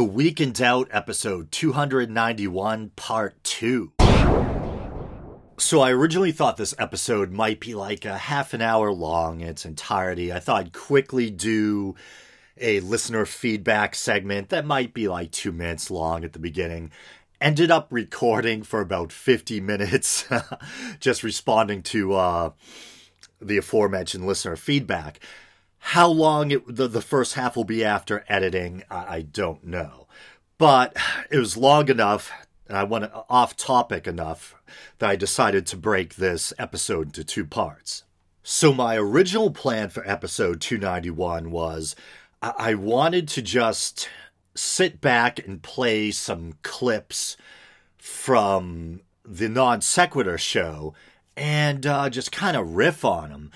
The Week in Doubt, episode 291, part 2. So, I originally thought this episode might be like a half an hour long in its entirety. I thought I'd quickly do a listener feedback segment that might be like two minutes long at the beginning. Ended up recording for about 50 minutes, just responding to uh, the aforementioned listener feedback. How long it, the, the first half will be after editing, I, I don't know. But it was long enough, and I went off topic enough that I decided to break this episode into two parts. So, my original plan for episode 291 was I, I wanted to just sit back and play some clips from the non sequitur show and uh, just kind of riff on them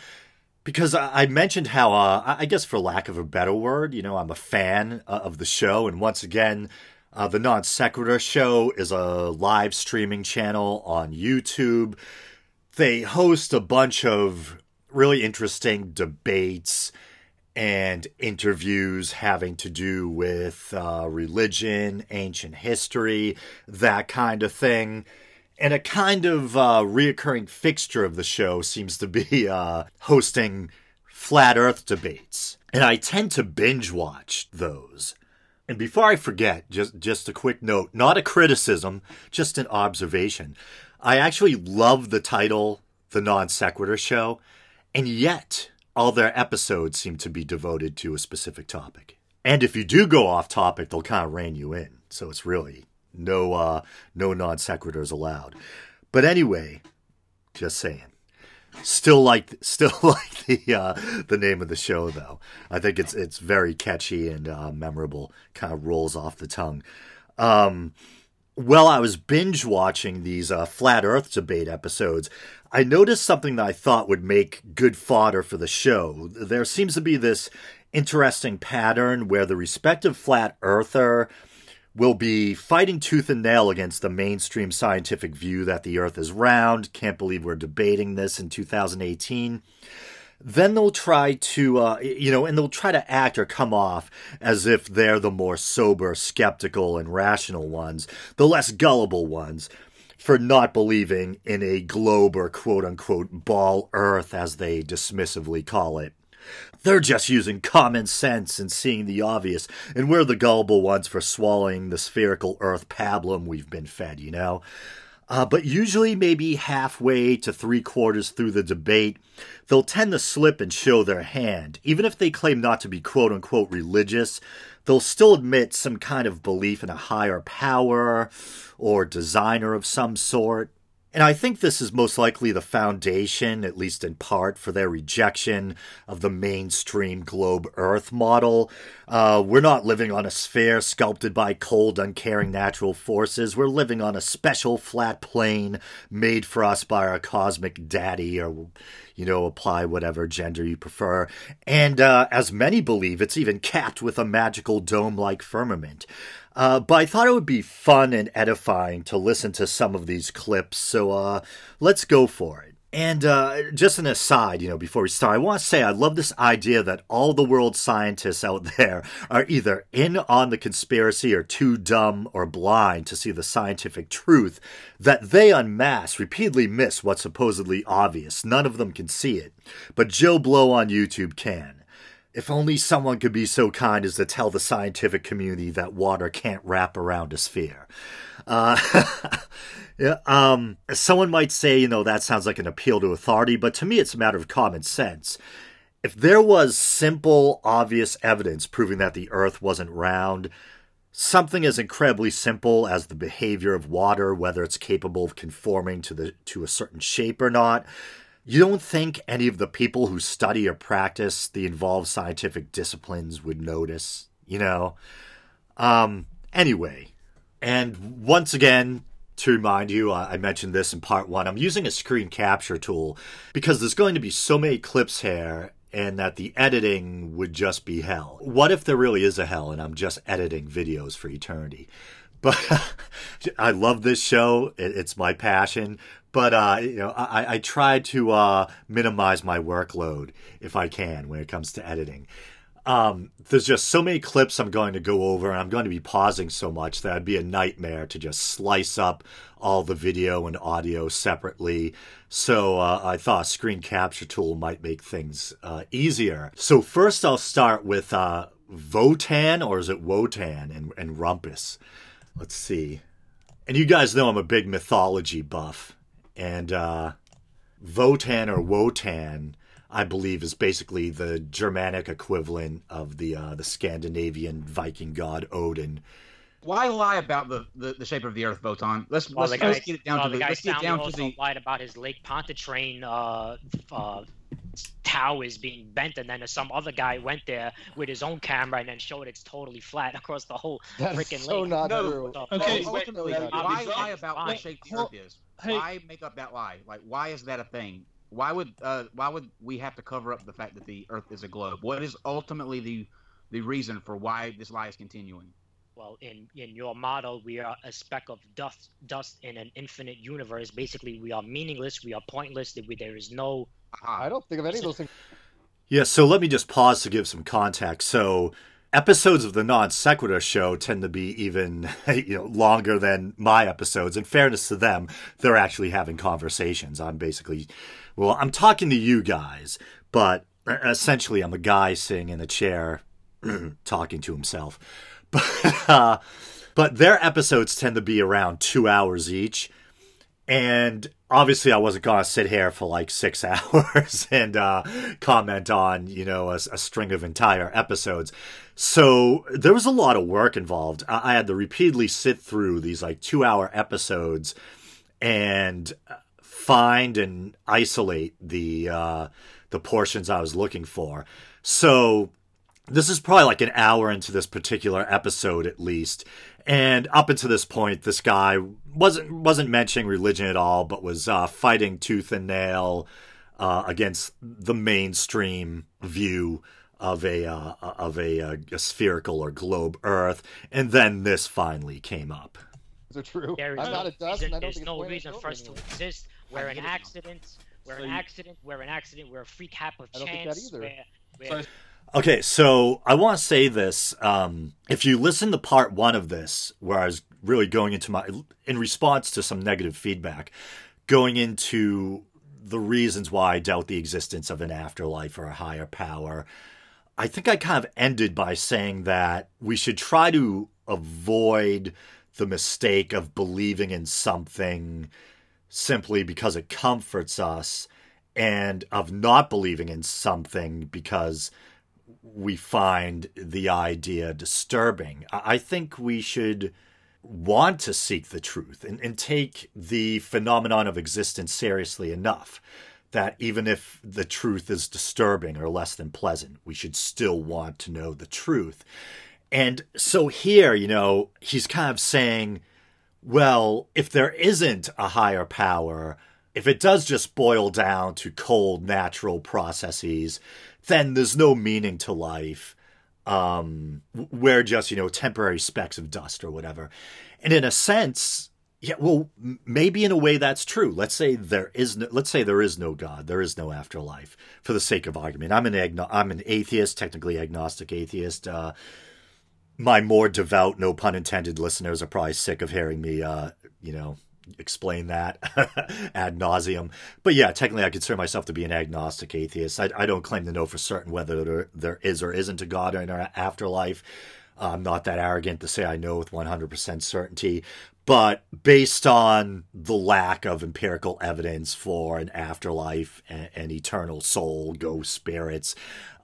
because I mentioned how, uh, I guess for lack of a better word, you know, I'm a fan uh, of the show. And once again, uh, the Non Sequitur Show is a live streaming channel on YouTube. They host a bunch of really interesting debates and interviews having to do with uh, religion, ancient history, that kind of thing. And a kind of uh, reoccurring fixture of the show seems to be uh, hosting flat earth debates. And I tend to binge watch those. And before I forget, just, just a quick note not a criticism, just an observation. I actually love the title, The Non Sequitur Show, and yet all their episodes seem to be devoted to a specific topic. And if you do go off topic, they'll kind of rein you in. So it's really no uh, no non sequiturs allowed. But anyway, just saying. Still like still like the uh, the name of the show though. I think it's it's very catchy and uh, memorable. Kind of rolls off the tongue. Um, while I was binge watching these uh, flat Earth debate episodes, I noticed something that I thought would make good fodder for the show. There seems to be this interesting pattern where the respective flat earther will be fighting tooth and nail against the mainstream scientific view that the Earth is round. Can't believe we're debating this in 2018. Then they'll try to, uh, you know, and they'll try to act or come off as if they're the more sober, skeptical, and rational ones, the less gullible ones, for not believing in a globe or quote unquote ball Earth, as they dismissively call it. They're just using common sense and seeing the obvious, and we're the gullible ones for swallowing the spherical earth pablum we've been fed, you know? Uh, but usually, maybe halfway to three quarters through the debate, they'll tend to slip and show their hand. Even if they claim not to be quote unquote religious, they'll still admit some kind of belief in a higher power or designer of some sort. And I think this is most likely the foundation, at least in part, for their rejection of the mainstream globe Earth model. Uh, we're not living on a sphere sculpted by cold, uncaring natural forces. We're living on a special flat plane made for us by our cosmic daddy, or, you know, apply whatever gender you prefer. And uh, as many believe, it's even capped with a magical dome like firmament. Uh, but I thought it would be fun and edifying to listen to some of these clips, so uh, let's go for it. And uh, just an aside, you know, before we start, I want to say I love this idea that all the world scientists out there are either in on the conspiracy or too dumb or blind to see the scientific truth, that they en masse repeatedly miss what's supposedly obvious. None of them can see it. But Joe Blow on YouTube can. If only someone could be so kind as to tell the scientific community that water can't wrap around a sphere. Uh, yeah, um, someone might say, you know, that sounds like an appeal to authority, but to me it's a matter of common sense. If there was simple, obvious evidence proving that the Earth wasn't round, something as incredibly simple as the behavior of water, whether it's capable of conforming to the to a certain shape or not, you don't think any of the people who study or practice the involved scientific disciplines would notice, you know? Um, anyway, and once again, to remind you, I mentioned this in part one, I'm using a screen capture tool because there's going to be so many clips here and that the editing would just be hell. What if there really is a hell and I'm just editing videos for eternity? But I love this show. It's my passion but uh, you know, I, I try to uh, minimize my workload if I can when it comes to editing. Um, there's just so many clips I'm going to go over, and I'm going to be pausing so much that it'd be a nightmare to just slice up all the video and audio separately. So uh, I thought a screen capture tool might make things uh, easier. So first, I'll start with uh, Votan, or is it Wotan, and, and Rumpus. Let's see. And you guys know I'm a big mythology buff, and uh, Votan or Wotan I believe, is basically the Germanic equivalent of the uh, the Scandinavian Viking god Odin. Why lie about the, the, the shape of the Earth, Votan? Let's well, let's, guy, let's get it down well, to the, the let's get down to the. lied about his Lake Pontchartrain uh, uh, towers being bent, and then some other guy went there with his own camera and then showed it's totally flat across the whole freaking so lake. Not no, true. okay, well, ultimately, why lie about what shape the Earth is? Hey. Why make up that lie? Like, why is that a thing? why would uh, why would we have to cover up the fact that the Earth is a globe? What is ultimately the the reason for why this lie is continuing? Well, in in your model, we are a speck of dust dust in an infinite universe. Basically, we are meaningless. We are pointless. There is no. I don't think of any of those things. Yeah, so let me just pause to give some context. So episodes of the non sequitur show tend to be even you know longer than my episodes. In fairness to them, they're actually having conversations. I'm basically well, I'm talking to you guys, but essentially I'm a guy sitting in a chair talking to himself. But uh, but their episodes tend to be around two hours each. And obviously, I wasn't going to sit here for like six hours and uh, comment on, you know, a, a, string of entire episodes. So there was a lot of work involved. I, I had to repeatedly sit through these like two hour episodes and find and isolate the uh, the portions I was looking for. So this is probably like an hour into this particular episode at least. And up until this point, this guy wasn't wasn't mentioning religion at all, but was uh, fighting tooth and nail uh, against the mainstream view of a uh, of a, a, spherical or globe Earth. And then this finally came up. Is it true? There is I'm no not a dust, reason, there's no reason for us to exist we're an accident. We're so an you, accident. We're an accident. We're a freak hap of chance. We're, we're... Okay, so I want to say this. Um, if you listen to part one of this, where I was really going into my, in response to some negative feedback, going into the reasons why I doubt the existence of an afterlife or a higher power, I think I kind of ended by saying that we should try to avoid the mistake of believing in something simply because it comforts us and of not believing in something because we find the idea disturbing. I think we should want to seek the truth and, and take the phenomenon of existence seriously enough that even if the truth is disturbing or less than pleasant, we should still want to know the truth. And so here, you know, he's kind of saying, well, if there isn't a higher power, if it does just boil down to cold natural processes, then there's no meaning to life. Um, we're just, you know, temporary specks of dust or whatever. And in a sense, yeah, well, maybe in a way that's true. Let's say there is no, let's say there is no God, there is no afterlife. For the sake of argument, I'm an agno- I'm an atheist, technically agnostic atheist. Uh, my more devout, no pun intended, listeners are probably sick of hearing me, uh, you know, explain that ad nauseum. But yeah, technically, I consider myself to be an agnostic atheist. I, I don't claim to know for certain whether there, there is or isn't a God in our afterlife. I'm not that arrogant to say I know with 100% certainty. But based on the lack of empirical evidence for an afterlife, an, an eternal soul, ghost spirits,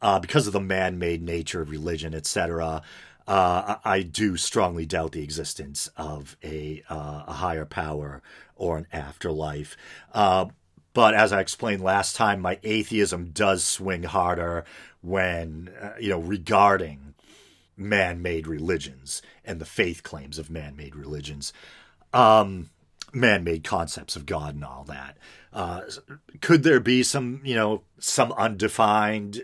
uh, because of the man made nature of religion, etc., uh, I do strongly doubt the existence of a, uh, a higher power or an afterlife. Uh, but as I explained last time, my atheism does swing harder when, uh, you know, regarding man made religions and the faith claims of man made religions. Um, man made concepts of God and all that. Uh, could there be some, you know, some undefined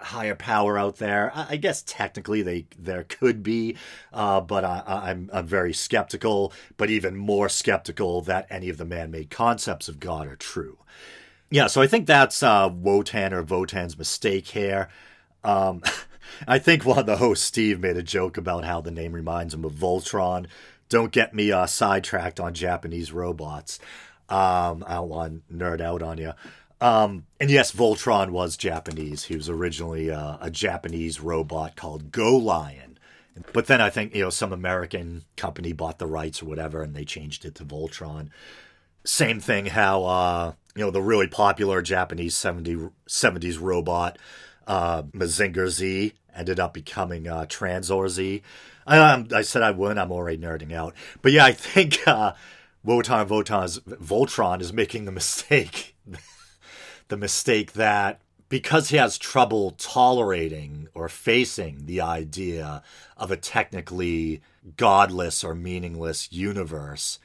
higher power out there. I, I guess technically they there could be, uh, but I, I'm I'm very skeptical. But even more skeptical that any of the man-made concepts of God are true. Yeah, so I think that's uh, Wotan or Votan's mistake here. Um, I think one of the hosts, Steve, made a joke about how the name reminds him of Voltron. Don't get me uh, sidetracked on Japanese robots. Um, I don't want to nerd out on you. Um, and yes, Voltron was Japanese. He was originally uh, a Japanese robot called Go Lion. But then I think, you know, some American company bought the rights or whatever and they changed it to Voltron. Same thing how, uh, you know, the really popular Japanese 70, 70s robot, uh, Mazinger Z, ended up becoming uh, Tranzor Z. I, um, I said I wouldn't. I'm already nerding out. But yeah, I think uh, Wotan Votan's Voltron is making the mistake, the mistake that because he has trouble tolerating or facing the idea of a technically godless or meaningless universe,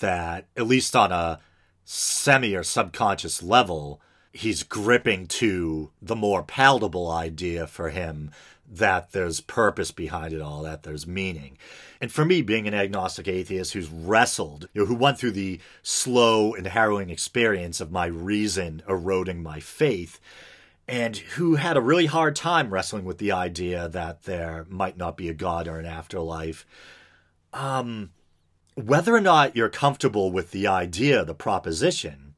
that at least on a semi or subconscious level, he's gripping to the more palatable idea for him that there's purpose behind it all, that there's meaning. And for me, being an agnostic atheist who's wrestled, you know, who went through the slow and harrowing experience of my reason eroding my faith, and who had a really hard time wrestling with the idea that there might not be a God or an afterlife, um, whether or not you're comfortable with the idea, the proposition,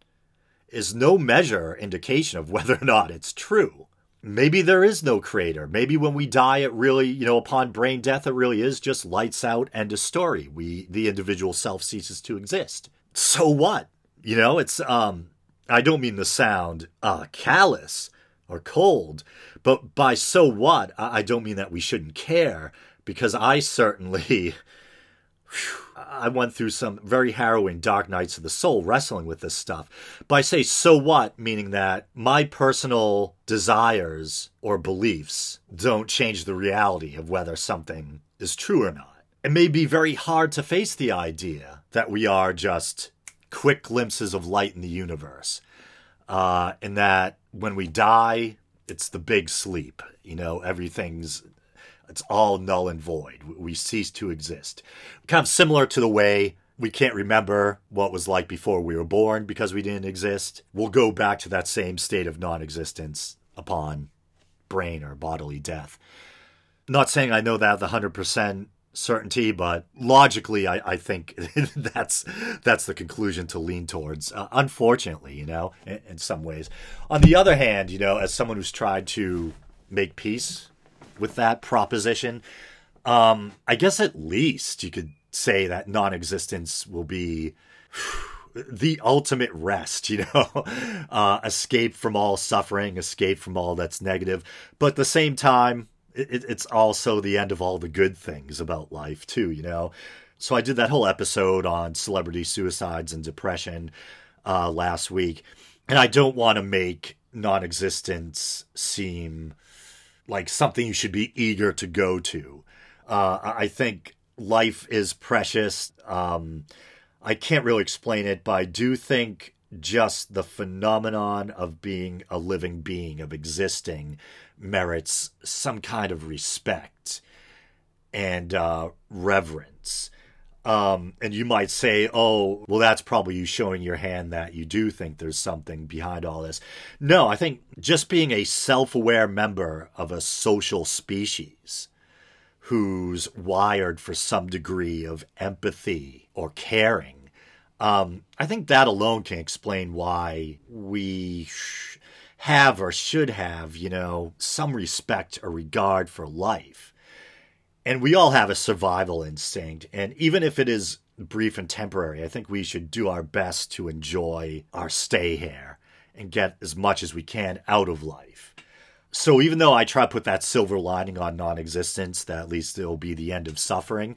is no measure indication of whether or not it's true maybe there is no creator. Maybe when we die, it really, you know, upon brain death, it really is just lights out, and a story. We, the individual self ceases to exist. So what? You know, it's, um, I don't mean the sound, uh, callous or cold, but by so what, I don't mean that we shouldn't care because I certainly, I went through some very harrowing dark nights of the soul wrestling with this stuff. But I say so what, meaning that my personal desires or beliefs don't change the reality of whether something is true or not. It may be very hard to face the idea that we are just quick glimpses of light in the universe. Uh, and that when we die, it's the big sleep. You know, everything's it's all null and void. We cease to exist. Kind of similar to the way we can't remember what was like before we were born because we didn't exist. We'll go back to that same state of non existence upon brain or bodily death. Not saying I know that the 100% certainty, but logically, I, I think that's that's the conclusion to lean towards. Uh, unfortunately, you know, in, in some ways. On the other hand, you know, as someone who's tried to make peace with that proposition. Um, I guess at least you could say that non existence will be the ultimate rest, you know, uh, escape from all suffering, escape from all that's negative. But at the same time, it, it's also the end of all the good things about life, too, you know. So I did that whole episode on celebrity suicides and depression uh, last week. And I don't want to make non existence seem like something you should be eager to go to. Uh, I think life is precious. Um, I can't really explain it, but I do think just the phenomenon of being a living being, of existing, merits some kind of respect and uh, reverence. Um, and you might say, oh, well, that's probably you showing your hand that you do think there's something behind all this. No, I think just being a self aware member of a social species who's wired for some degree of empathy or caring, um, I think that alone can explain why we sh- have or should have, you know, some respect or regard for life and we all have a survival instinct. And even if it is brief and temporary, I think we should do our best to enjoy our stay here and get as much as we can out of life. So even though I try to put that silver lining on non existence, that at least it'll be the end of suffering,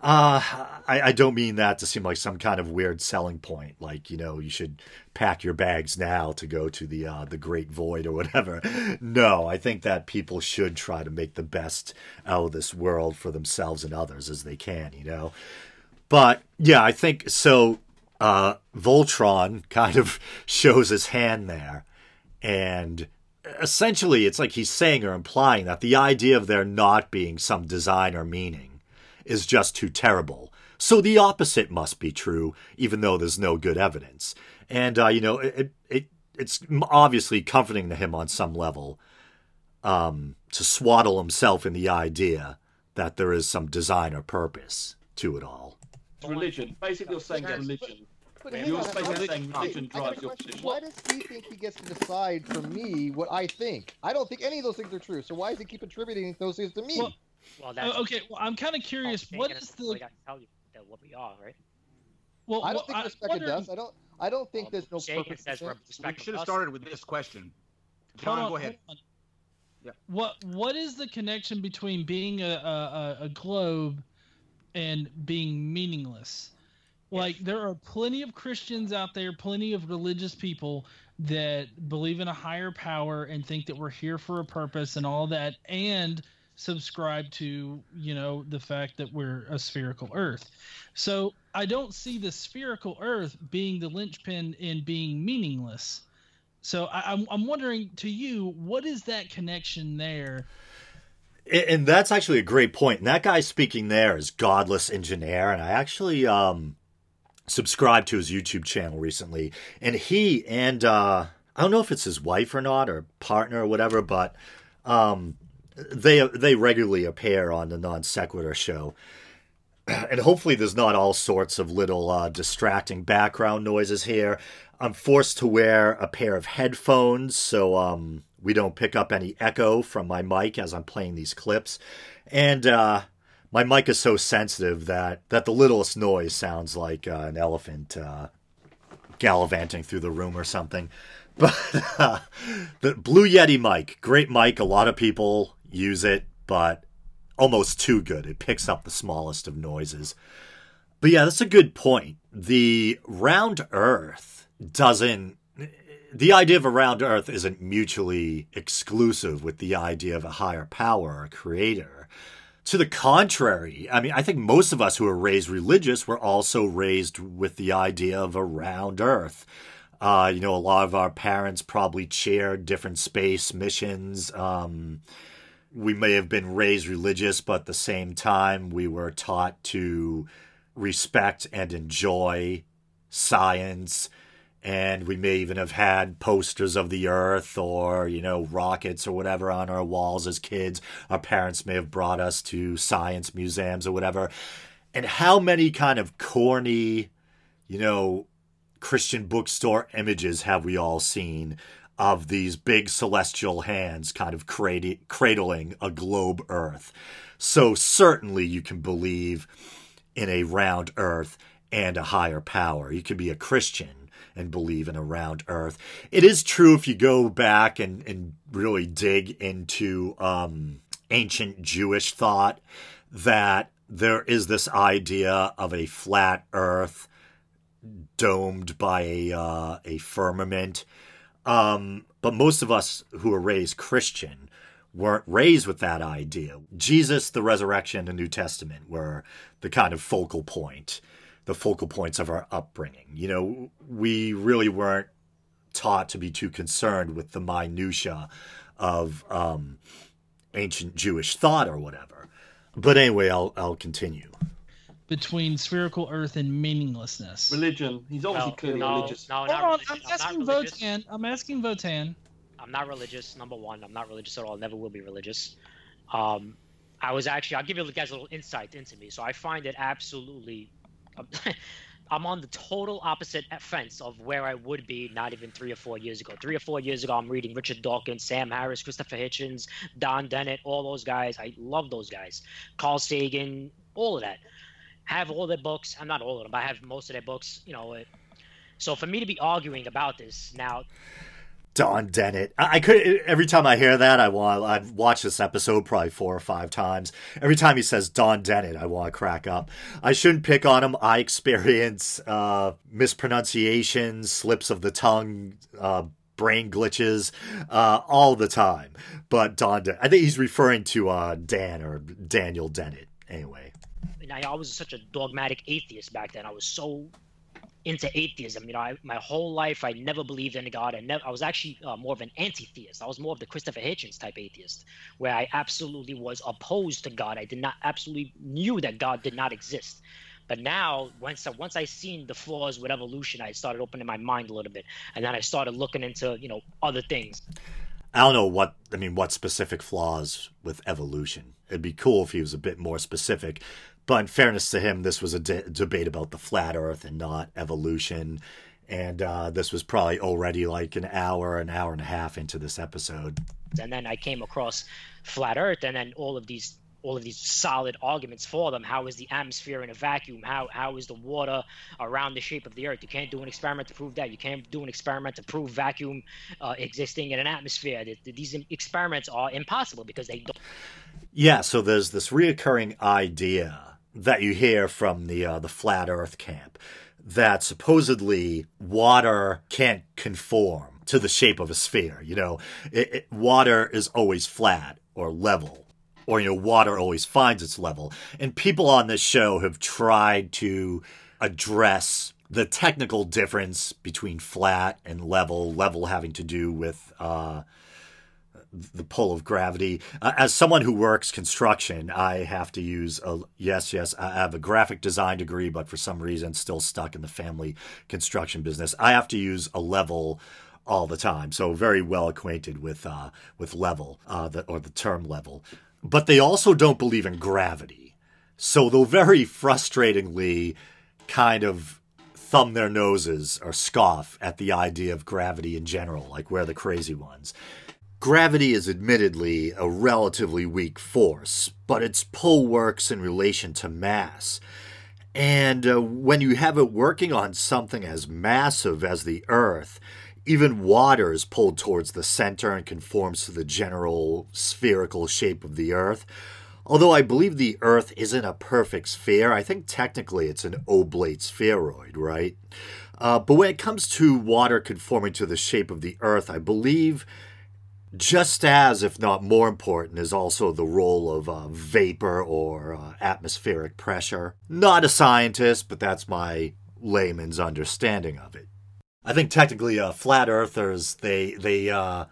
uh, I, I don't mean that to seem like some kind of weird selling point. Like, you know, you should pack your bags now to go to the uh, the great void or whatever. No, I think that people should try to make the best out of this world for themselves and others as they can, you know. But yeah, I think so. Uh, Voltron kind of shows his hand there, and essentially, it's like he's saying or implying that the idea of there not being some design or meaning is just too terrible. So the opposite must be true, even though there's no good evidence. And, uh, you know, it, it, it's obviously comforting to him on some level. um, to swaddle himself in the idea that there is some design or purpose to it all. Religion. Basically, you're saying religion. But, but you're basically saying religion drives your position. Why does he think he gets to decide for me what I think? I don't think any of those things are true. So why does he keep attributing those things to me? Well, well that's uh, okay. Well, I'm kind of curious. What is the? Like I tell you that what we are, right? Well, I don't think respect wondering... does. I don't. I don't think well, there's no purpose. Says we should have started with this question. John, on, go ahead. Yeah. What What is the connection between being a, a, a globe and being meaningless? Like there are plenty of Christians out there, plenty of religious people that believe in a higher power and think that we're here for a purpose and all that, and subscribe to you know the fact that we're a spherical Earth. So I don't see the spherical Earth being the linchpin in being meaningless. So I, I'm I'm wondering to you, what is that connection there? And that's actually a great point. And that guy speaking there is Godless Engineer, and I actually um, subscribed to his YouTube channel recently, and he and uh, I don't know if it's his wife or not or partner or whatever, but um, they they regularly appear on the non sequitur show. And hopefully, there's not all sorts of little uh, distracting background noises here. I'm forced to wear a pair of headphones so um, we don't pick up any echo from my mic as I'm playing these clips. And uh, my mic is so sensitive that that the littlest noise sounds like uh, an elephant uh, gallivanting through the room or something. But uh, the Blue Yeti mic, great mic. A lot of people use it, but almost too good. It picks up the smallest of noises. But yeah, that's a good point. The round Earth doesn't. The idea of a round Earth isn't mutually exclusive with the idea of a higher power or creator to the contrary, I mean, I think most of us who are raised religious were also raised with the idea of a round earth. Uh, you know, a lot of our parents probably chaired different space missions. Um, we may have been raised religious, but at the same time, we were taught to respect and enjoy science. And we may even have had posters of the earth or you know rockets or whatever on our walls as kids. Our parents may have brought us to science museums or whatever. And how many kind of corny you know christian bookstore images have we all seen of these big celestial hands kind of cradling a globe earth so certainly you can believe in a round earth and a higher power you can be a christian and believe in a round earth. It is true if you go back and, and really dig into um, ancient Jewish thought that there is this idea of a flat earth domed by a, uh, a firmament. Um, but most of us who are raised Christian weren't raised with that idea. Jesus, the resurrection, and New Testament were the kind of focal point the focal points of our upbringing. You know, we really weren't taught to be too concerned with the minutia of um, ancient Jewish thought or whatever. But anyway, I'll I'll continue. Between spherical Earth and meaninglessness. Religion. He's obviously no, clearly no, religious. No, not Hold on, I'm asking Votan. I'm asking Votan. I'm not religious. Number one, I'm not religious at all. Never will be religious. Um, I was actually. I'll give you guys a little insight into me. So I find it absolutely I'm on the total opposite fence of where I would be not even three or four years ago. Three or four years ago, I'm reading Richard Dawkins, Sam Harris, Christopher Hitchens, Don Dennett, all those guys. I love those guys. Carl Sagan, all of that. Have all their books. I'm not all of them, but I have most of their books. You know, so for me to be arguing about this now, Don Dennett. I, could every time I hear that, I want. I've watched this episode probably four or five times. Every time he says Don Dennett, I want to crack up. I shouldn't pick on him. I experience uh, mispronunciations, slips of the tongue, uh, brain glitches uh, all the time. But Don, I think he's referring to uh, Dan or Daniel Dennett. Anyway. I was such a dogmatic atheist back then. I was so into atheism. You know, I, my whole life I never believed in God. I never. I was actually uh, more of an anti-theist. I was more of the Christopher Hitchens type atheist, where I absolutely was opposed to God. I did not absolutely knew that God did not exist. But now, once I, once I seen the flaws with evolution, I started opening my mind a little bit, and then I started looking into you know other things. I don't know what I mean. What specific flaws with evolution? It'd be cool if he was a bit more specific. But in fairness to him, this was a de- debate about the flat Earth and not evolution. And uh, this was probably already like an hour, an hour and a half into this episode. And then I came across flat Earth, and then all of these all of these solid arguments for them. How is the atmosphere in a vacuum? How how is the water around the shape of the Earth? You can't do an experiment to prove that. You can't do an experiment to prove vacuum uh, existing in an atmosphere. These experiments are impossible because they don't. Yeah, so there's this reoccurring idea that you hear from the uh, the flat Earth camp that supposedly water can't conform to the shape of a sphere. You know, it, it, water is always flat or level or you know water always finds its level and people on this show have tried to address the technical difference between flat and level level having to do with uh, the pull of gravity uh, as someone who works construction i have to use a yes yes i have a graphic design degree but for some reason still stuck in the family construction business i have to use a level all the time so very well acquainted with uh, with level uh, the, or the term level but they also don't believe in gravity. So they'll very frustratingly kind of thumb their noses or scoff at the idea of gravity in general, like we're the crazy ones. Gravity is admittedly a relatively weak force, but its pull works in relation to mass. And uh, when you have it working on something as massive as the Earth, even water is pulled towards the center and conforms to the general spherical shape of the Earth. Although I believe the Earth isn't a perfect sphere, I think technically it's an oblate spheroid, right? Uh, but when it comes to water conforming to the shape of the Earth, I believe just as, if not more important, is also the role of uh, vapor or uh, atmospheric pressure. Not a scientist, but that's my layman's understanding of it. I think technically, uh, flat earthers they they uh,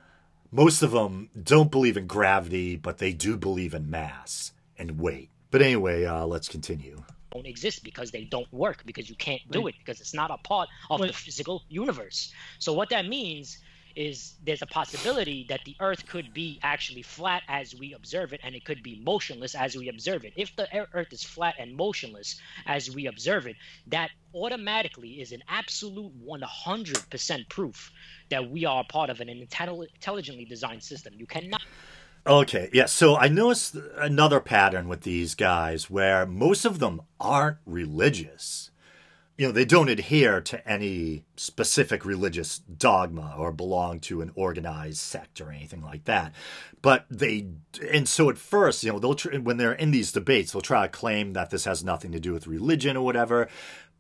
most of them don't believe in gravity, but they do believe in mass and weight. But anyway, uh, let's continue. Don't exist because they don't work because you can't do Wait. it because it's not a part of Wait. the physical universe. So what that means is there's a possibility that the earth could be actually flat as we observe it and it could be motionless as we observe it if the earth is flat and motionless as we observe it that automatically is an absolute 100% proof that we are part of an intelligently designed system you cannot Okay, yeah. So I noticed another pattern with these guys where most of them aren't religious you know, they don't adhere to any specific religious dogma or belong to an organized sect or anything like that. But they, and so at first, you know, they'll, tr- when they're in these debates, they'll try to claim that this has nothing to do with religion or whatever.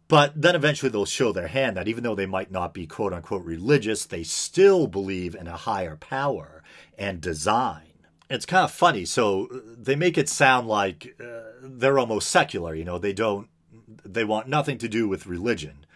But then eventually they'll show their hand that even though they might not be quote unquote religious, they still believe in a higher power and design. It's kind of funny. So they make it sound like uh, they're almost secular, you know, they don't they want nothing to do with religion.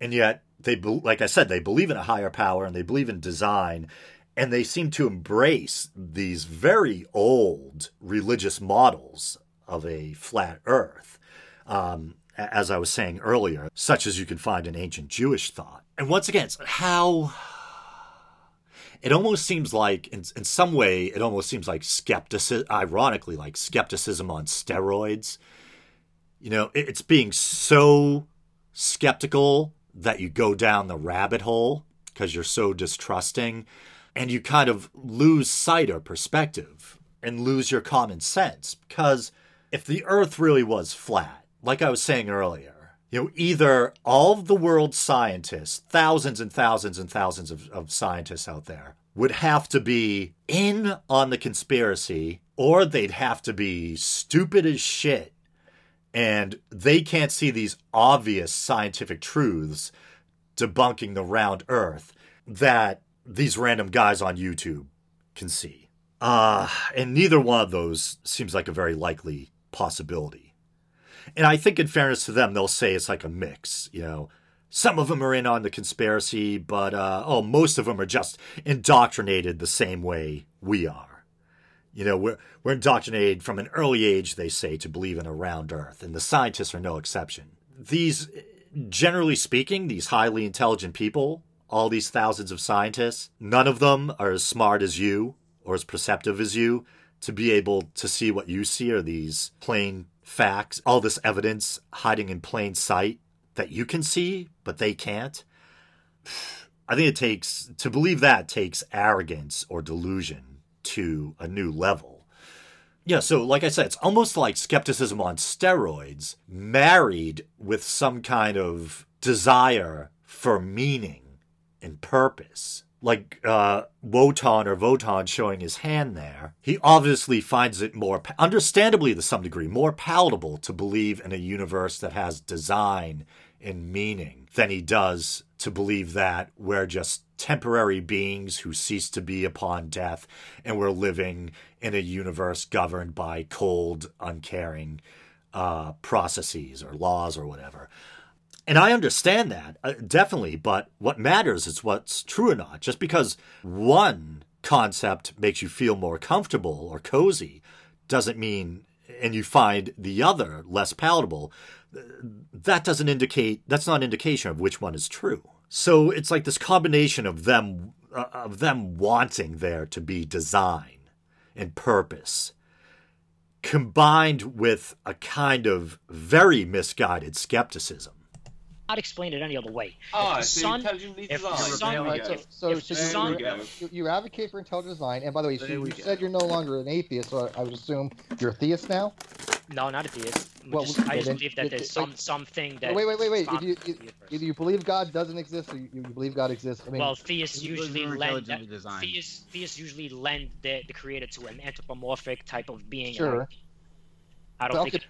And yet, they like I said, they believe in a higher power and they believe in design, and they seem to embrace these very old religious models of a flat Earth. Um, as I was saying earlier, such as you can find in ancient Jewish thought. And once again, how it almost seems like in, in some way it almost seems like skepticism ironically like skepticism on steroids you know, it's being so skeptical that you go down the rabbit hole because you're so distrusting and you kind of lose sight or perspective and lose your common sense because if the earth really was flat like i was saying earlier you know either all of the world's scientists thousands and thousands and thousands of, of scientists out there would have to be in on the conspiracy or they'd have to be stupid as shit and they can't see these obvious scientific truths debunking the round earth that these random guys on YouTube can see. Uh, and neither one of those seems like a very likely possibility. And I think, in fairness to them, they'll say it's like a mix. You know, some of them are in on the conspiracy, but uh, oh, most of them are just indoctrinated the same way we are. You know, we're, we're indoctrinated from an early age, they say, to believe in a round earth, and the scientists are no exception. These, generally speaking, these highly intelligent people all these thousands of scientists, none of them are as smart as you or as perceptive as you to be able to see what you see are these plain facts, all this evidence hiding in plain sight that you can see, but they can't. I think it takes, to believe that takes arrogance or delusion to a new level. Yeah, so like I said, it's almost like skepticism on steroids, married with some kind of desire for meaning and purpose. Like uh, Wotan or Votan showing his hand there, he obviously finds it more, understandably to some degree, more palatable to believe in a universe that has design and meaning than he does to believe that we're just temporary beings who cease to be upon death and we're living in a universe governed by cold, uncaring uh, processes or laws or whatever. And I understand that, uh, definitely, but what matters is what's true or not. Just because one concept makes you feel more comfortable or cozy doesn't mean, and you find the other less palatable, that doesn't indicate, that's not an indication of which one is true. So it's like this combination of them, uh, of them wanting there to be design and purpose combined with a kind of very misguided skepticism not explain it any other way. Oh, if the sun, if the sun, right, so, so, if so sun, you, you, advocate for intelligent design, and by the way, so you said you're no longer an atheist, so I, I would assume you're a theist now. No, not a theist. Well, just, I just believe that there's some something that. Wait, wait, wait, wait. If you, if, you believe God doesn't exist, or you, you believe God exists, I mean. Well, theists usually lend that, theists, theists usually lend the, the creator to an anthropomorphic type of being. Sure. I, I don't think.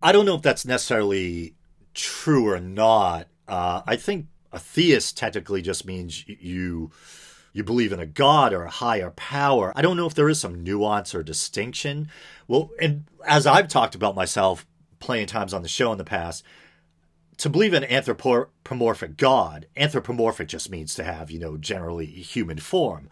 I don't know if that's necessarily true or not. Uh, I think a theist technically just means you you believe in a god or a higher power. I don't know if there is some nuance or distinction. Well, and as I've talked about myself plenty of times on the show in the past, to believe in anthropomorphic god, anthropomorphic just means to have, you know, generally human form.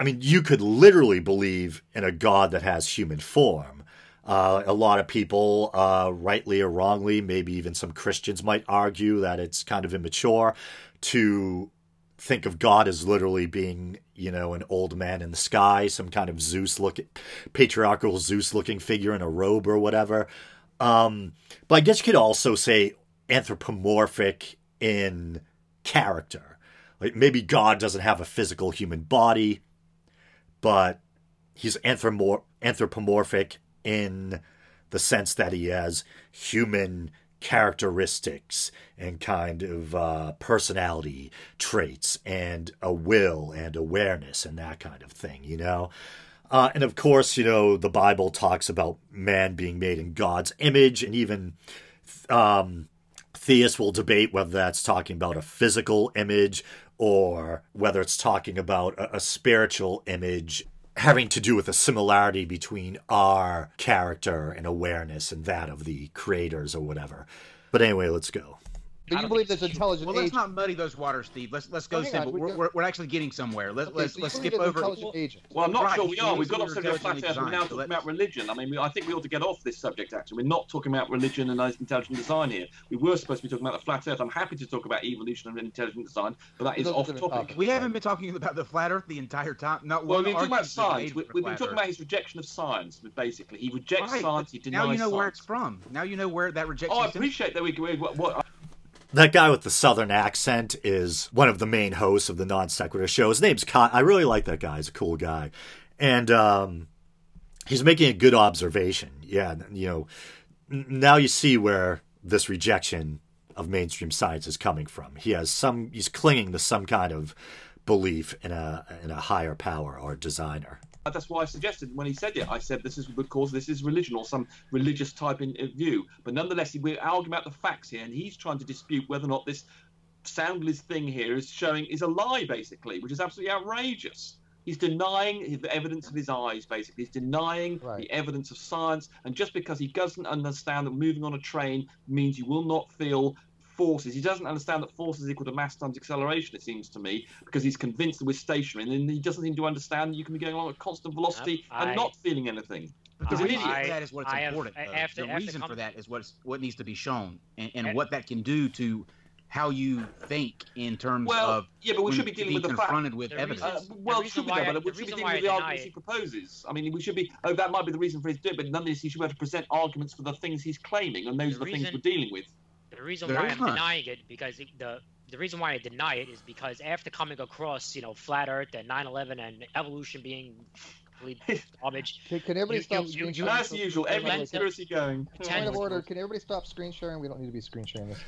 I mean, you could literally believe in a god that has human form. Uh, a lot of people, uh, rightly or wrongly, maybe even some Christians might argue that it's kind of immature to think of God as literally being, you know, an old man in the sky, some kind of Zeus looking, patriarchal Zeus looking figure in a robe or whatever. Um, but I guess you could also say anthropomorphic in character. Like maybe God doesn't have a physical human body, but he's anthropomorphic in the sense that he has human characteristics and kind of uh, personality traits and a will and awareness and that kind of thing, you know? Uh, and of course, you know, the Bible talks about man being made in God's image, and even um, theists will debate whether that's talking about a physical image or whether it's talking about a, a spiritual image having to do with a similarity between our character and awareness and that of the creators or whatever. But anyway, let's go. But you believe there's intelligent Well, let's not muddy those waters, Steve. Let's let's go simple. We're, we're, we're, actually getting somewhere. Let, okay, let's so let's skip over. Well, well, I'm not right. sure we are. We've got off subject flat earth. We're now talking about religion. I mean, we, I think we ought to get off this subject. Actually, we're not talking about religion and intelligent design here. We were supposed to be talking about the flat earth. I'm happy to talk about evolution and intelligent design, but that is off topic. We haven't been talking about the flat earth the entire time. Not well, we've been talking about science. We, have been talking about his rejection of science. Basically, he rejects science. He denies Now you know where it's from. Now you know where that rejection. Oh, I appreciate that. We what, what that guy with the southern accent is one of the main hosts of the non sequitur show. His name's. I really like that guy. He's a cool guy, and um, he's making a good observation. Yeah, you know, now you see where this rejection of mainstream science is coming from. He has some. He's clinging to some kind of belief in a in a higher power or designer Uh, that's why I suggested when he said it, I said this is because this is religion or some religious type in, in view. But nonetheless, we're arguing about the facts here, and he's trying to dispute whether or not this soundless thing here is showing is a lie, basically, which is absolutely outrageous. He's denying the evidence of his eyes, basically. He's denying right. the evidence of science. And just because he doesn't understand that moving on a train means you will not feel forces. He doesn't understand that force is equal to mass times acceleration, it seems to me, because he's convinced that we're stationary. And he doesn't seem to understand that you can be going along at constant velocity and not feeling anything. Because an idiot. that is what's I important. Have, after, the after reason for that is what's what needs to be shown, and, and, and what that can do to how you think in terms well, of yeah, but we should be dealing with the confronted fact, with evidence. Uh, well, should be, but we should be dealing with the arguments he proposes. I mean, we should be. Oh, that might be the reason for his doing, but nonetheless, he should be able to present arguments for the things he's claiming, and those the are the reason, things we're dealing with. The reason there why I'm not. denying it because the the reason why I deny it is because after coming across, you know, flat Earth and 9/11 and evolution being complete garbage. Can, can everybody you, stop you, screen sharing? As usual, every conspiracy going. Point of order. Can everybody stop screen sharing? We don't need to be screen sharing this.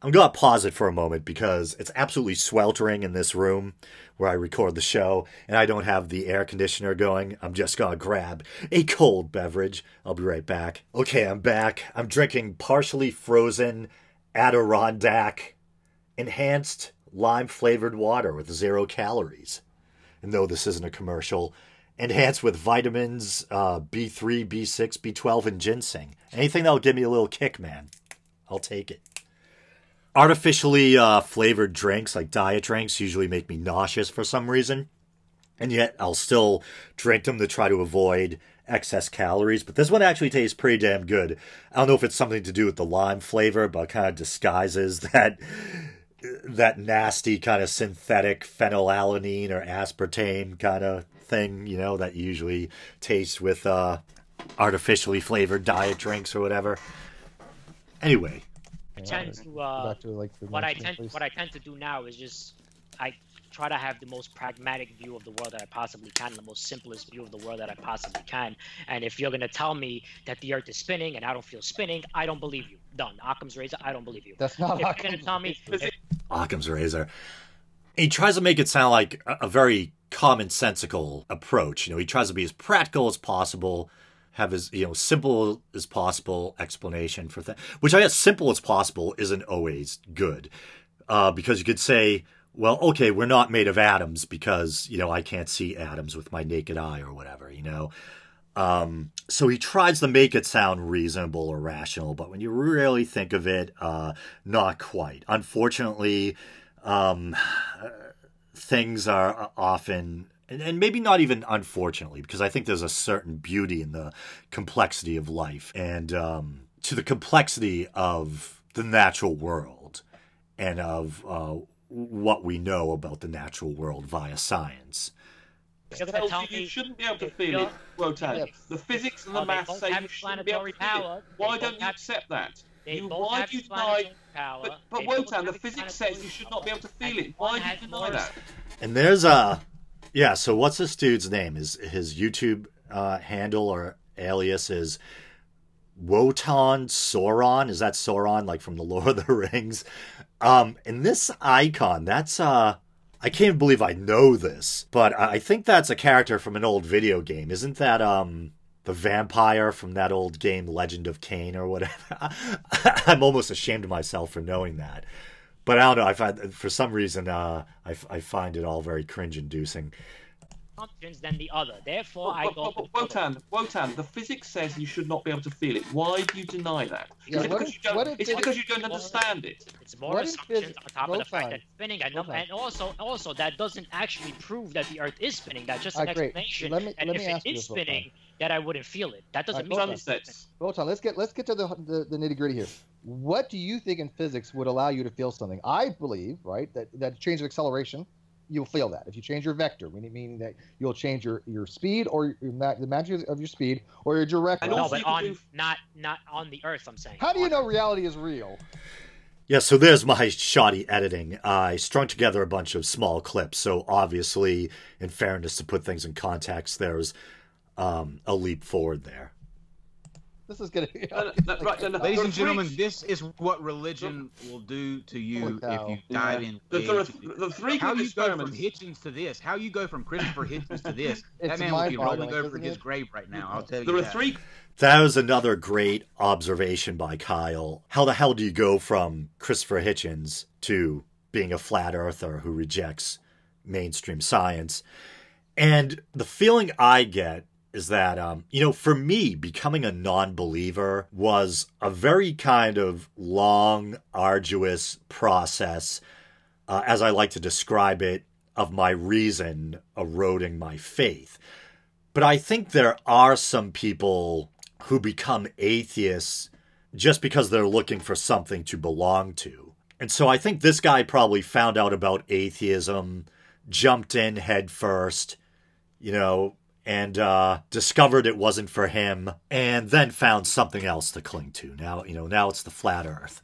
I'm going to pause it for a moment because it's absolutely sweltering in this room where I record the show, and I don't have the air conditioner going. I'm just going to grab a cold beverage. I'll be right back. Okay, I'm back. I'm drinking partially frozen Adirondack enhanced lime flavored water with zero calories. And though this isn't a commercial, enhanced with vitamins uh, B3, B6, B12, and ginseng. Anything that'll give me a little kick, man. I'll take it artificially uh, flavored drinks like diet drinks usually make me nauseous for some reason. And yet i'll still drink them to try to avoid excess calories. But this one actually tastes pretty damn good. I don't know if it's something to do with the lime flavor but kind of disguises that that nasty kind of synthetic phenylalanine or aspartame kind of thing you know that usually tastes with uh, artificially flavored diet drinks or whatever. Anyway I tend to, uh, to like what I tend place. what I tend to do now is just I try to have the most pragmatic view of the world that I possibly can, the most simplest view of the world that I possibly can. And if you're gonna tell me that the Earth is spinning and I don't feel spinning, I don't believe you. Done. Occam's razor. I don't believe you. That's not. If Occam's, you're gonna tell me. If, Occam's razor. He tries to make it sound like a, a very commonsensical approach. You know, he tries to be as practical as possible have as you know simple as possible explanation for things. Which I guess simple as possible isn't always good, uh, because you could say, well, okay, we're not made of atoms because you know I can't see atoms with my naked eye or whatever, you know. Um, so he tries to make it sound reasonable or rational, but when you really think of it, uh, not quite. Unfortunately, um, things are often and, and maybe not even unfortunately, because I think there's a certain beauty in the complexity of life and um, to the complexity of the natural world and of uh, what we know about the natural world via science. tells you you shouldn't be able to feel it, Wotan. The physics and the oh, maths say you shouldn't be able to feel it. Why don't you accept that? You, why do you deny? But, but Wotan, the physics says you should not be able to feel it. Why do you deny that? And there's a yeah. So what's this dude's name? Is his YouTube uh, handle or alias is Wotan Sauron? Is that Sauron like from the Lord of the Rings? Um, and this icon, that's uh, I can't believe I know this, but I think that's a character from an old video game. Isn't that um? the vampire from that old game Legend of Kain or whatever. I'm almost ashamed of myself for knowing that but I don't know. I find for some reason uh, I, I find it all very cringe-inducing. Than the other. Therefore, I go. Wotan, Wotan, the physics says you should not be able to feel it. Why do you deny that? Yeah, is it because, if, you, don't, is it because you don't understand it? It's more assumptions on top of the fact that it's spinning, and, and also, also that doesn't actually prove that the Earth is spinning. That's just an explanation. Let me, and let me if it is spinning, that I wouldn't feel it. That doesn't right, mean sunsets. Wotan, let's get let's get to the the, the nitty gritty here what do you think in physics would allow you to feel something? I believe, right, that that change of acceleration, you'll feel that. If you change your vector, meaning that you'll change your, your speed or your, the magnitude of your speed or your direction. No, but on do... not not on the Earth. I'm saying. How do you know reality is real? Yeah, so there's my shoddy editing. I strung together a bunch of small clips. So obviously, in fairness, to put things in context, there's um, a leap forward there. This is gonna be. right, ladies and gentlemen, this is what religion will do to you if you dive yeah. in. The, the, the, three how you go from Hitchens to this, how you go from Christopher Hitchens to this, that man will be rolling over his it? grave right now. I'll tell you. There are that. three. That was another great observation by Kyle. How the hell do you go from Christopher Hitchens to being a flat earther who rejects mainstream science? And the feeling I get is that um, you know for me becoming a non-believer was a very kind of long arduous process uh, as i like to describe it of my reason eroding my faith. But i think there are some people who become atheists just because they're looking for something to belong to. And so I think this guy probably found out about atheism, jumped in headfirst you know, and uh, discovered it wasn't for him, and then found something else to cling to. Now, you know, now it's the flat Earth.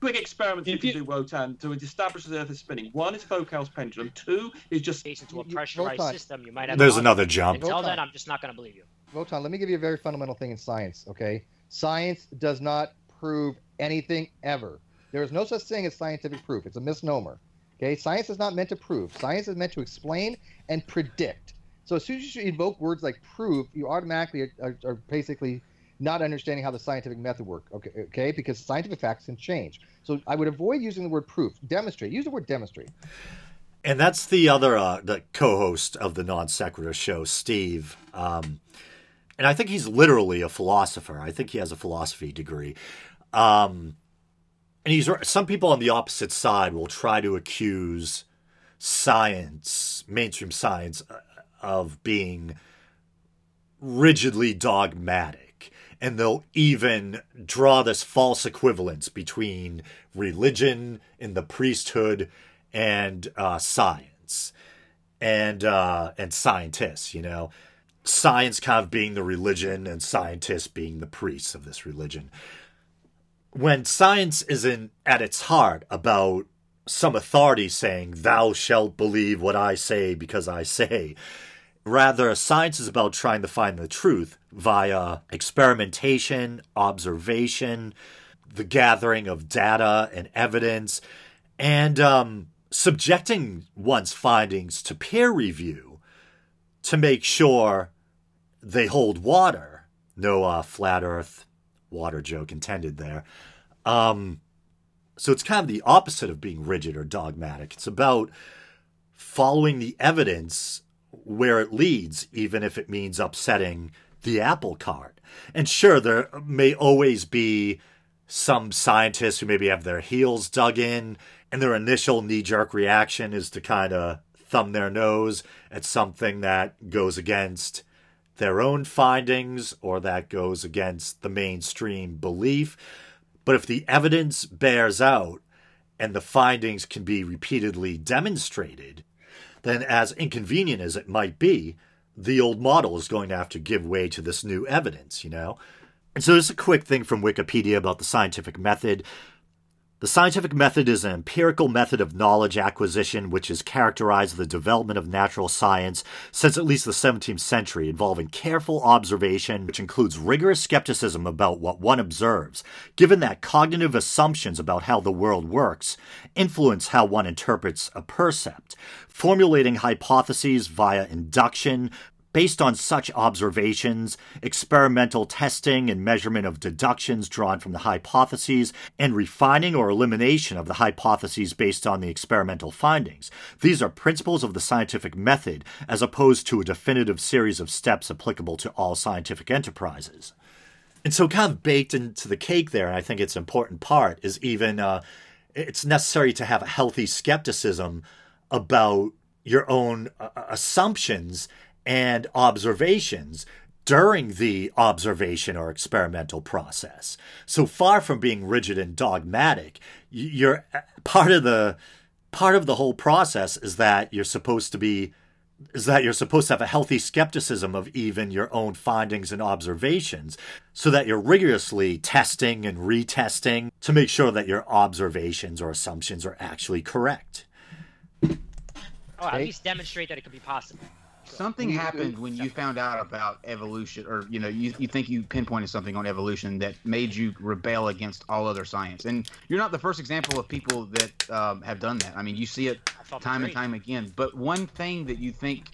Quick experiment you can do, Wotan, to establish the Earth is spinning. One is Foucault's pendulum. Two is just into a pressurized Wotan. system. You might have. There's another jump. Until Wotan. then, I'm just not going to believe you. Wotan, let me give you a very fundamental thing in science. Okay, science does not prove anything ever. There is no such thing as scientific proof. It's a misnomer. Okay, science is not meant to prove. Science is meant to explain and predict. So as soon as you invoke words like prove, you automatically are, are, basically not understanding how the scientific method works. Okay, okay, because scientific facts can change. So I would avoid using the word proof. Demonstrate. Use the word demonstrate. And that's the other uh, the co-host of the non sequitur show, Steve. Um, and I think he's literally a philosopher. I think he has a philosophy degree. Um, and he's some people on the opposite side will try to accuse science, mainstream science, uh, of being rigidly dogmatic. And they'll even draw this false equivalence between religion and the priesthood and uh, science and uh, and scientists. You know, science kind of being the religion and scientists being the priests of this religion. When science isn't at its heart about some authority saying, Thou shalt believe what I say because I say, Rather, science is about trying to find the truth via experimentation, observation, the gathering of data and evidence, and um, subjecting one's findings to peer review to make sure they hold water. No uh, flat earth water joke intended there. Um, so it's kind of the opposite of being rigid or dogmatic. It's about following the evidence where it leads, even if it means upsetting the apple cart. And sure, there may always be some scientists who maybe have their heels dug in, and their initial knee jerk reaction is to kind of thumb their nose at something that goes against their own findings or that goes against the mainstream belief. But if the evidence bears out and the findings can be repeatedly demonstrated, then as inconvenient as it might be, the old model is going to have to give way to this new evidence, you know? And so, just a quick thing from Wikipedia about the scientific method. The scientific method is an empirical method of knowledge acquisition which has characterized the development of natural science since at least the 17th century, involving careful observation, which includes rigorous skepticism about what one observes, given that cognitive assumptions about how the world works influence how one interprets a percept. Formulating hypotheses via induction, Based on such observations, experimental testing and measurement of deductions drawn from the hypotheses, and refining or elimination of the hypotheses based on the experimental findings. These are principles of the scientific method as opposed to a definitive series of steps applicable to all scientific enterprises. And so, kind of baked into the cake there, and I think it's an important part, is even uh, it's necessary to have a healthy skepticism about your own uh, assumptions and observations during the observation or experimental process. So far from being rigid and dogmatic, you're part of the part of the whole process is that you're supposed to be is that you're supposed to have a healthy skepticism of even your own findings and observations so that you're rigorously testing and retesting to make sure that your observations or assumptions are actually correct. Oh, at least demonstrate that it could be possible. Something happened when you found out about evolution, or you know, you, you think you pinpointed something on evolution that made you rebel against all other science. And you're not the first example of people that um, have done that. I mean, you see it time and time again. But one thing that you think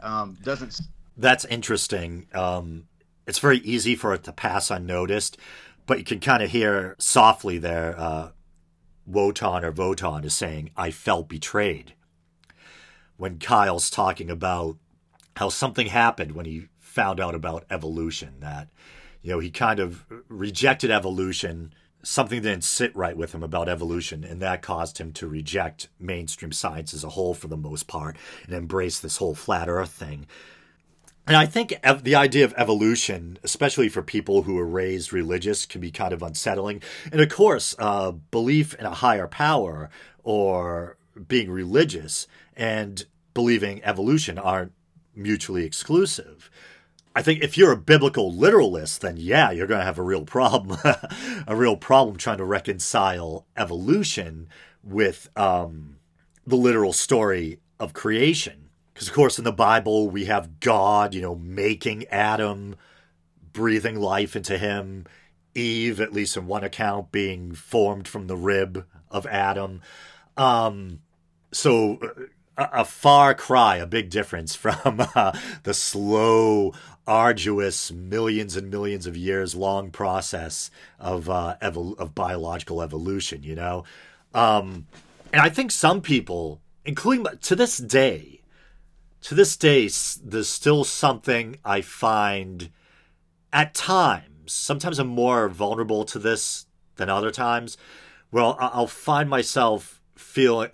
um, doesn't. That's interesting. Um, it's very easy for it to pass unnoticed, but you can kind of hear softly there. Uh, Wotan or Votan is saying, "I felt betrayed." When Kyle's talking about how something happened when he found out about evolution that you know he kind of rejected evolution something didn't sit right with him about evolution and that caused him to reject mainstream science as a whole for the most part and embrace this whole flat earth thing And I think ev- the idea of evolution, especially for people who are raised religious, can be kind of unsettling. And of course, uh, belief in a higher power or being religious and believing evolution aren't mutually exclusive. I think if you're a biblical literalist, then yeah, you're going to have a real problem, a real problem trying to reconcile evolution with um, the literal story of creation. Because, of course, in the Bible, we have God, you know, making Adam, breathing life into him, Eve, at least in one account, being formed from the rib of Adam. Um, so, a, far cry, a big difference from uh, the slow, arduous, millions and millions of years long process of uh, of biological evolution. You know, um, and I think some people, including to this day, to this day, there's still something I find at times. Sometimes I'm more vulnerable to this than other times. Well, I'll find myself feeling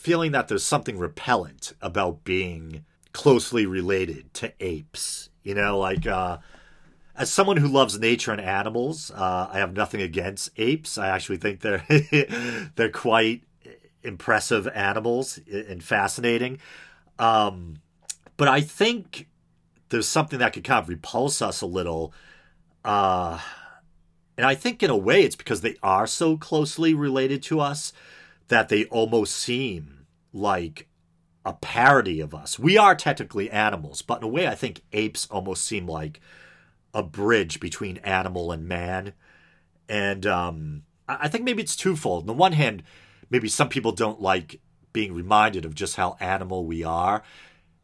feeling that there's something repellent about being closely related to apes. You know, like uh, as someone who loves nature and animals, uh, I have nothing against apes. I actually think they're they're quite impressive animals and fascinating. Um, but I think there's something that could kind of repulse us a little. Uh, and I think in a way it's because they are so closely related to us that they almost seem like a parody of us. We are technically animals, but in a way, I think apes almost seem like a bridge between animal and man. And um, I think maybe it's twofold. On the one hand, maybe some people don't like being reminded of just how animal we are.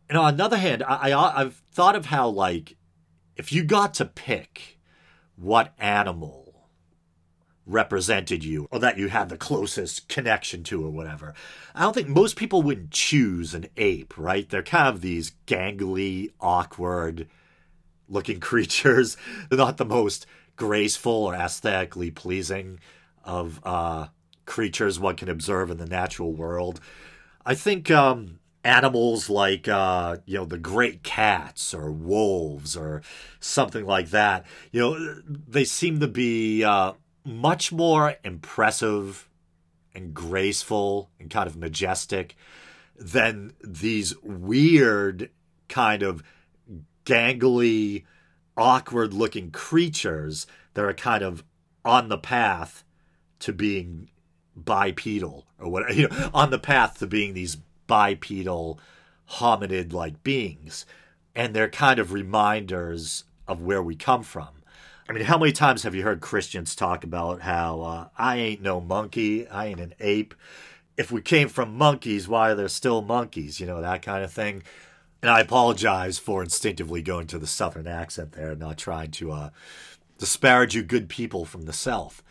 And on the other hand, I, I I've thought of how like if you got to pick what animal represented you or that you had the closest connection to or whatever. I don't think most people would choose an ape, right? They're kind of these gangly, awkward looking creatures. They're not the most graceful or aesthetically pleasing of uh, creatures one can observe in the natural world. I think um, animals like uh, you know the great cats or wolves or something like that, you know, they seem to be uh, much more impressive and graceful and kind of majestic than these weird kind of gangly awkward looking creatures that are kind of on the path to being bipedal or what you know on the path to being these bipedal hominid like beings. And they're kind of reminders of where we come from I mean, how many times have you heard Christians talk about how uh, I ain't no monkey, I ain't an ape? If we came from monkeys, why are there still monkeys? You know, that kind of thing. And I apologize for instinctively going to the southern accent there, and not trying to uh, disparage you good people from the south.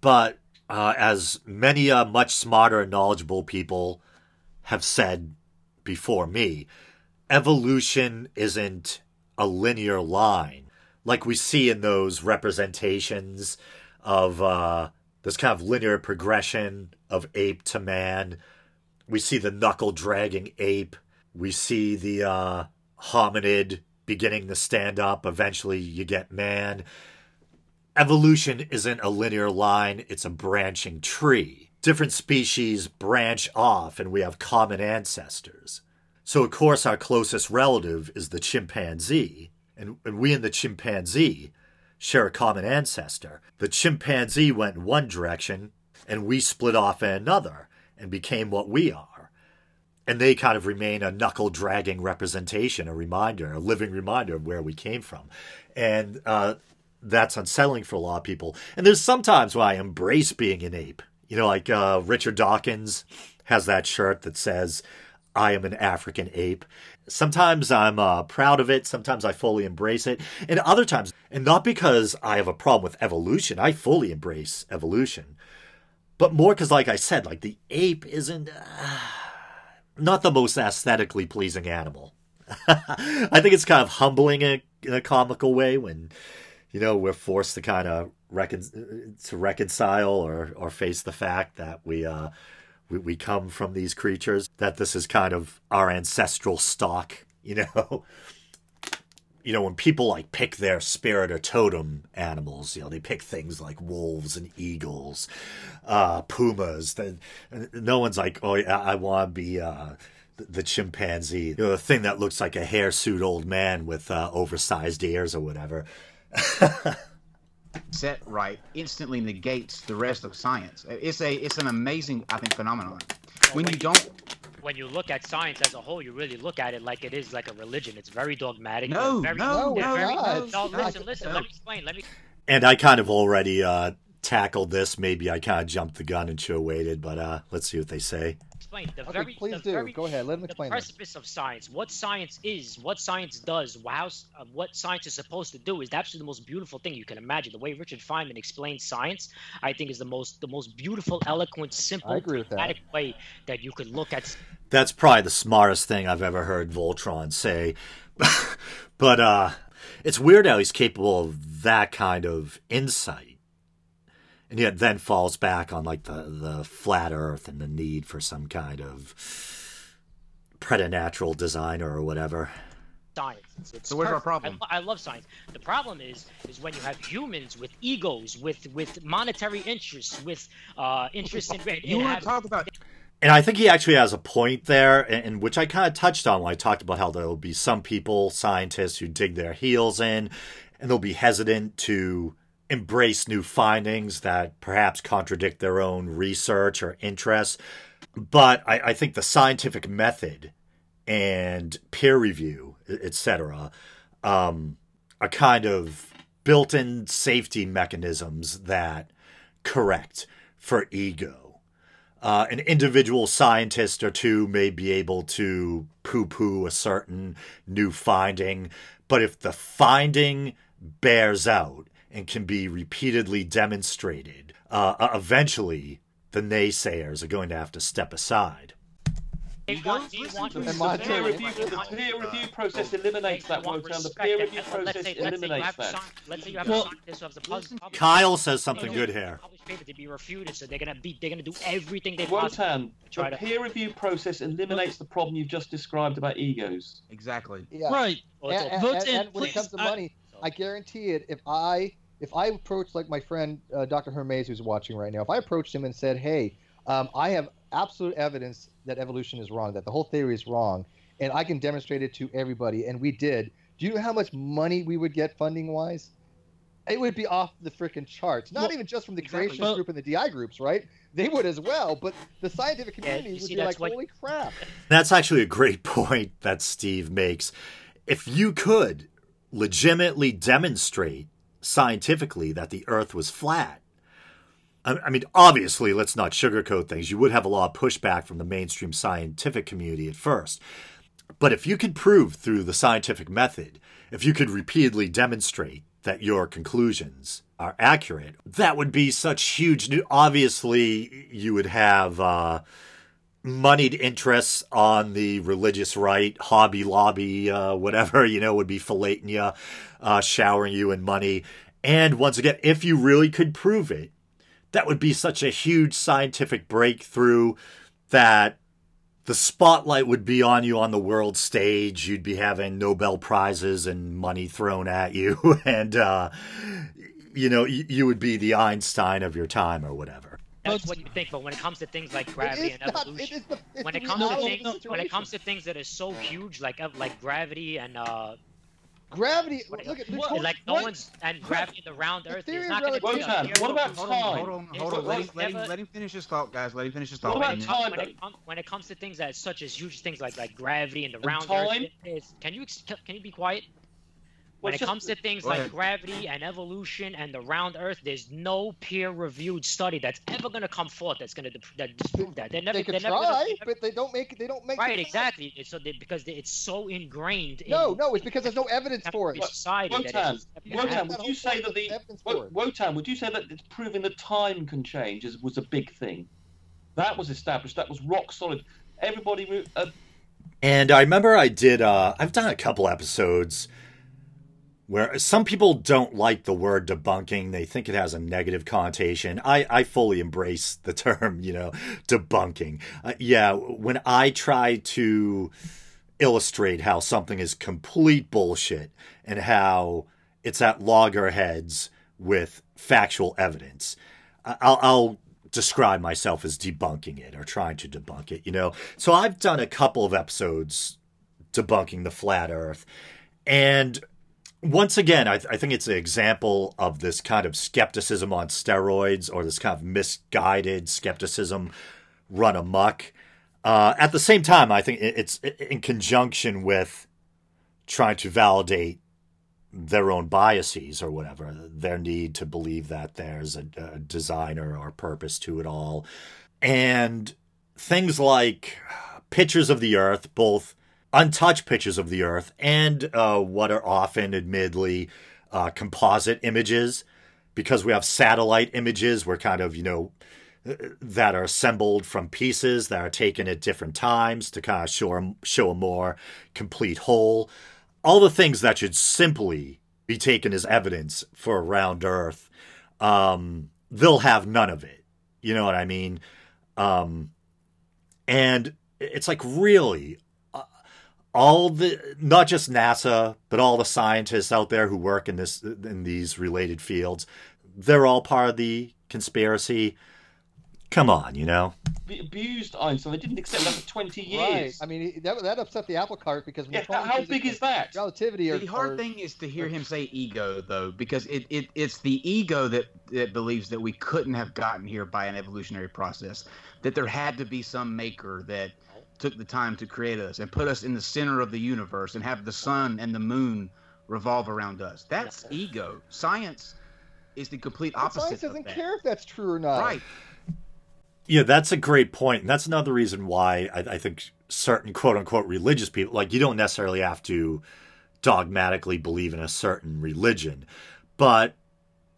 But uh, as many uh, much smarter and knowledgeable people have said before me, evolution isn't a linear line like we see in those representations of uh, this kind of linear progression of ape to man. We see the knuckle dragging ape. We see the uh, hominid beginning to stand up. Eventually, you get man. Evolution isn't a linear line, it's a branching tree. Different species branch off, and we have common ancestors. So, of course, our closest relative is the chimpanzee, and, and we and the chimpanzee share a common ancestor. The chimpanzee went one direction, and we split off in another and became what we are. And they kind of remain a knuckle dragging representation, a reminder, a living reminder of where we came from. And uh, that's unsettling for a lot of people. And there's sometimes why I embrace being an ape. You know, like uh, Richard Dawkins has that shirt that says, I am an African ape. Sometimes I'm uh, proud of it. Sometimes I fully embrace it. And other times, and not because I have a problem with evolution, I fully embrace evolution. But more because, like I said, like the ape isn't uh, not the most aesthetically pleasing animal. I think it's kind of humbling in a, in a comical way when, you know, we're forced to kind of recon- to reconcile or, or face the fact that we uh, we, we come from these creatures, that this is kind of our ancestral stock, you know? you know, when people like pick their spirit or totem animals, you know, they pick things like wolves and eagles, uh, pumas. Then no one's like, oh, yeah, I want to be uh, the chimpanzee, you know, the thing that looks like a hirsute old man with uh, oversized ears or whatever. Set right instantly negates the rest of science. It's a it's an amazing I think phenomenon. When you don't when you look at science as a whole, you really look at it like it is like a religion. It's very dogmatic. No, very, no, no, very, no, no, listen, listen. Let me explain. Let me. And I kind of already uh, tackled this. Maybe I kind of jumped the gun and show waited, but uh, let's see what they say explain the okay, very. Please the do. Very, Go ahead. Let him explain. The precipice this. of science, what science is, what science does, how, uh, what science is supposed to do, is absolutely the most beautiful thing you can imagine. The way Richard Feynman explains science, I think, is the most the most beautiful, eloquent, simple, pragmatic way that you could look at. That's probably the smartest thing I've ever heard Voltron say. but uh, it's weird how he's capable of that kind of insight and yet then falls back on like the the flat earth and the need for some kind of preternatural designer or whatever science. It's, it's so where's our problem? I, I, love science. The problem is is when you have humans with egos, with with monetary interests, with uh, interest in. you want to talk about? And I think he actually has a point there, in which I kind of touched on when I talked about how there will be some people, scientists, who dig their heels in, and they'll be hesitant to embrace new findings that perhaps contradict their own research or interests. But I, I think the scientific method and peer review, etc., um, are kind of built in safety mechanisms that correct for ego. Uh, an individual scientist or two may be able to poo poo a certain new finding, but if the finding bears out and can be repeatedly demonstrated, uh, uh, eventually the naysayers are going to have to step aside. the peer review, the peer review process eliminates that, Wotan. The peer review process eliminates that. Let's say you have a scientist who has a Kyle says something good here. Paper to be refuted, so they're gonna be they're gonna do everything they Wotan, the to... peer review process eliminates the problem you've just described about egos. Exactly. Yeah. Right. And, and, and, and when it comes to money, I guarantee it. If I if I approached like my friend uh, Dr. Hermes, who's watching right now, if I approached him and said, "Hey, um, I have absolute evidence that evolution is wrong, that the whole theory is wrong, and I can demonstrate it to everybody," and we did, do you know how much money we would get funding wise? It would be off the freaking charts. Not well, even just from the exactly. creationist group and the DI groups, right? They would as well, but the scientific community yeah, would see, be like, what... "Holy crap!" That's actually a great point that Steve makes. If you could legitimately demonstrate scientifically that the Earth was flat. I mean, obviously, let's not sugarcoat things. You would have a lot of pushback from the mainstream scientific community at first. But if you could prove through the scientific method, if you could repeatedly demonstrate that your conclusions are accurate, that would be such huge. Obviously, you would have uh, moneyed interests on the religious right, Hobby Lobby, uh, whatever, you know, would be filleting you, uh, showering you in money. And once again, if you really could prove it, that would be such a huge scientific breakthrough that the spotlight would be on you on the world stage. You'd be having Nobel Prizes and money thrown at you. And, uh, you know, you, you would be the Einstein of your time or whatever. That's what you think, but when it comes to things like gravity and not, evolution, it the, when it comes to things, when it comes to things that are so huge, like like gravity and uh, Gravity. Look at what, like no what? one's and gravity in the round Earth is not going to be. What, what about hold time? On, hold on, hold on. Let him, let, him, let him finish his thought, guys. Let him finish his thought. What about time? When it, when it comes to things that such as huge things like like gravity and the round time? Earth, is, can you can you be quiet? When it comes to things like ahead. gravity and evolution and the round Earth, there's no peer-reviewed study that's ever going to come forth that's going to that disprove that. They're never. They could try, gonna, but they don't make. They don't make. Right, exactly. It's So they, because they, it's so ingrained. No, in, no, it's because there's no evidence for it. Society Wotan, Wotan, would you say that the Wotan, would you say that it's proving that time can change was a big thing? That was established. That was rock solid. Everybody. Uh, and I remember I did. Uh, I've done a couple episodes where some people don't like the word debunking they think it has a negative connotation i, I fully embrace the term you know debunking uh, yeah when i try to illustrate how something is complete bullshit and how it's at loggerheads with factual evidence. I'll, I'll describe myself as debunking it or trying to debunk it, you know? So I've done a couple of episodes debunking the flat earth. And once again, I, th- I, think it's an example of this kind of skepticism on steroids or this kind of misguided skepticism run amok. Uh, at the same time, I think it's in conjunction with trying to validate their own biases or whatever, their need to believe that there's a, a designer or purpose to it all. And things like pictures of the earth, both untouched pictures of the earth and uh, what are often, admittedly, uh, composite images, because we have satellite images, we're kind of, you know, that are assembled from pieces that are taken at different times to kind of show, show a more complete whole all the things that should simply be taken as evidence for a round Earth, um, they'll have none of it. You know what I mean? Um, and it's like really uh, all the not just NASA, but all the scientists out there who work in this in these related fields, they're all part of the conspiracy. Come on, you know. Abused Einstein. They didn't accept that for twenty years. Right. I mean, that, that upset the apple cart because yeah, how big is that? Relativity. the hard thing is to hear him say ego, though, because it, it it's the ego that that believes that we couldn't have gotten here by an evolutionary process. That there had to be some maker that took the time to create us and put us in the center of the universe and have the sun and the moon revolve around us. That's ego. Science is the complete opposite. Science doesn't care if that's true or not. Right. Yeah, that's a great point. And that's another reason why I, I, think certain quote unquote religious people, like, you don't necessarily have to dogmatically believe in a certain religion, but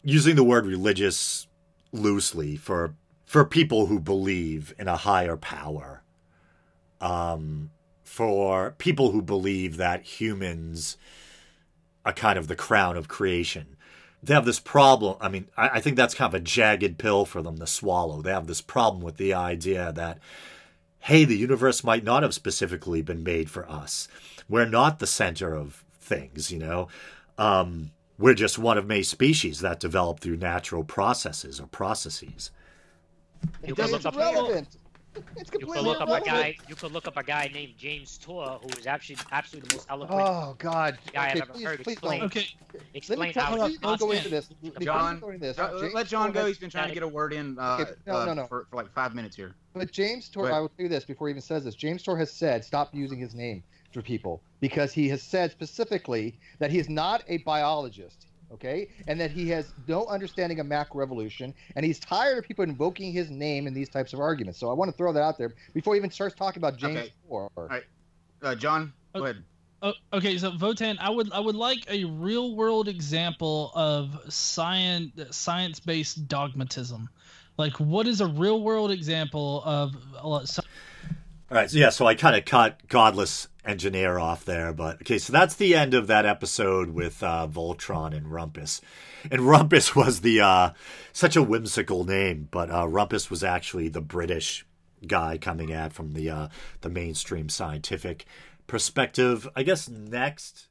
using the word religious loosely for for people who believe in a higher power, um, for people who believe that humans are kind of the crown of creation they have this problem. I mean, I, I, think that's kind of a jagged pill for them to swallow. They have this problem with the idea that, hey, the universe might not have specifically been made for us. We're not the center of things, you know. Um, we're just one of many species that develop through natural processes or processes. It doesn't relevant. It's completely you could look up a guy. You could look up a guy named James Tour, who is actually absolutely the most eloquent. Oh God! Guy okay, I've ever please, heard. Please explain. Don't. Okay. Explain how. Let me go into this. John, this, John let John go. He's been trying to get a word in. Uh, okay, no, no, no. For, for, like five minutes here. But James Tour, I will do this before he even says this. James Tour has said stop using his name for people because he has said specifically that he is not a biologist okay, and that he has no understanding of macroevolution, and he's tired of people invoking his name in these types of arguments. So I want to throw that out there before he even starts talking about James okay. All right, uh, John, go ahead. Oh, okay, so Votan, I would I would like a real world example of science science based dogmatism. Like, what is a real world example of? Uh, all right, so yeah, so I kind of cut Godless Engineer off there, but okay, so that's the end of that episode with uh, Voltron and Rumpus. And Rumpus was the uh, such a whimsical name, but uh, Rumpus was actually the British guy coming at from the uh, the mainstream scientific perspective. I guess next